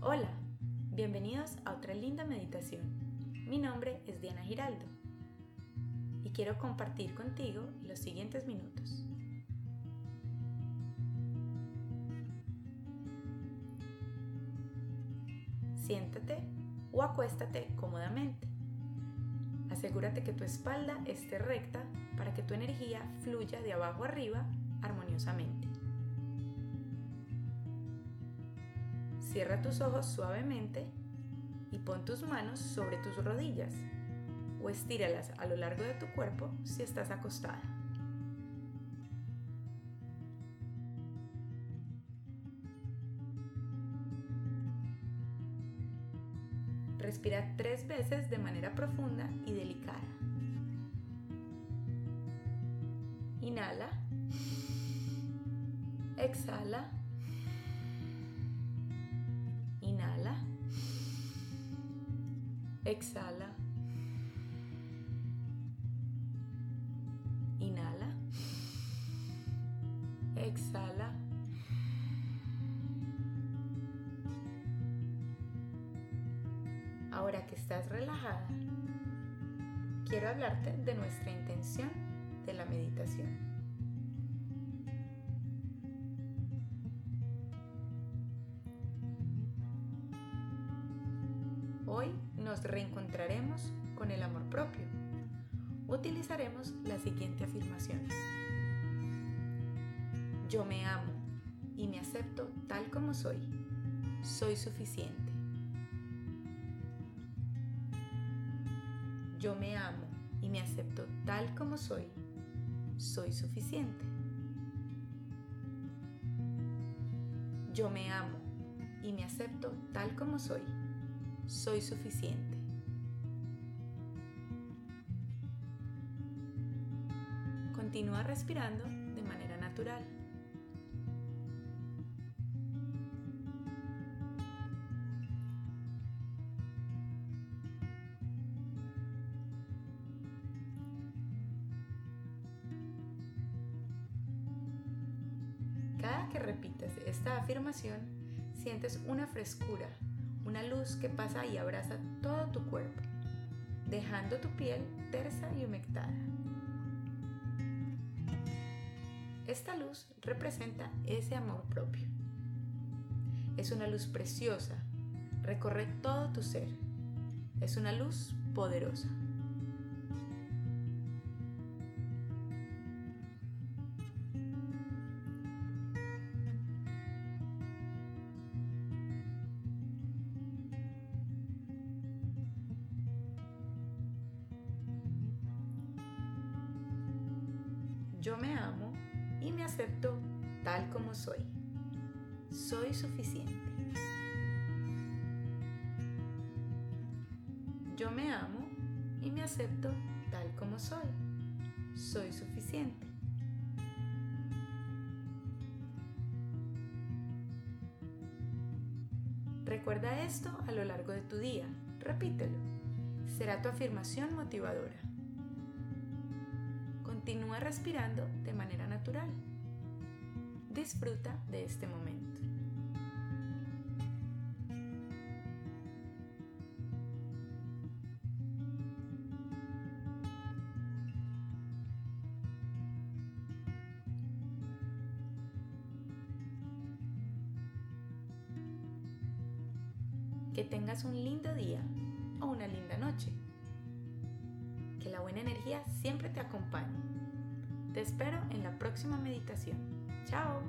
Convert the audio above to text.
Hola, bienvenidos a otra linda meditación. Mi nombre es Diana Giraldo y quiero compartir contigo los siguientes minutos. Siéntate o acuéstate cómodamente. Asegúrate que tu espalda esté recta para que tu energía fluya de abajo arriba armoniosamente. Cierra tus ojos suavemente y pon tus manos sobre tus rodillas o estíralas a lo largo de tu cuerpo si estás acostada. Respira tres veces de manera profunda y delicada. Inhala. Exhala. Exhala. Inhala. Exhala. Ahora que estás relajada, quiero hablarte de nuestra intención de la meditación. Hoy nos reencontraremos con el amor propio. Utilizaremos la siguiente afirmación. Yo me amo y me acepto tal como soy. Soy suficiente. Yo me amo y me acepto tal como soy. Soy suficiente. Yo me amo y me acepto tal como soy soy suficiente. Continúa respirando de manera natural. Cada que repites esta afirmación, sientes una frescura una luz que pasa y abraza todo tu cuerpo, dejando tu piel tersa y humectada. Esta luz representa ese amor propio. Es una luz preciosa, recorre todo tu ser. Es una luz poderosa. Yo me amo y me acepto tal como soy. Soy suficiente. Yo me amo y me acepto tal como soy. Soy suficiente. Recuerda esto a lo largo de tu día. Repítelo. Será tu afirmación motivadora. Continúa respirando de manera natural. Disfruta de este momento. Que tengas un lindo día o una linda noche. Que la buena energía siempre te acompañe. Te espero en la próxima meditación. Chao.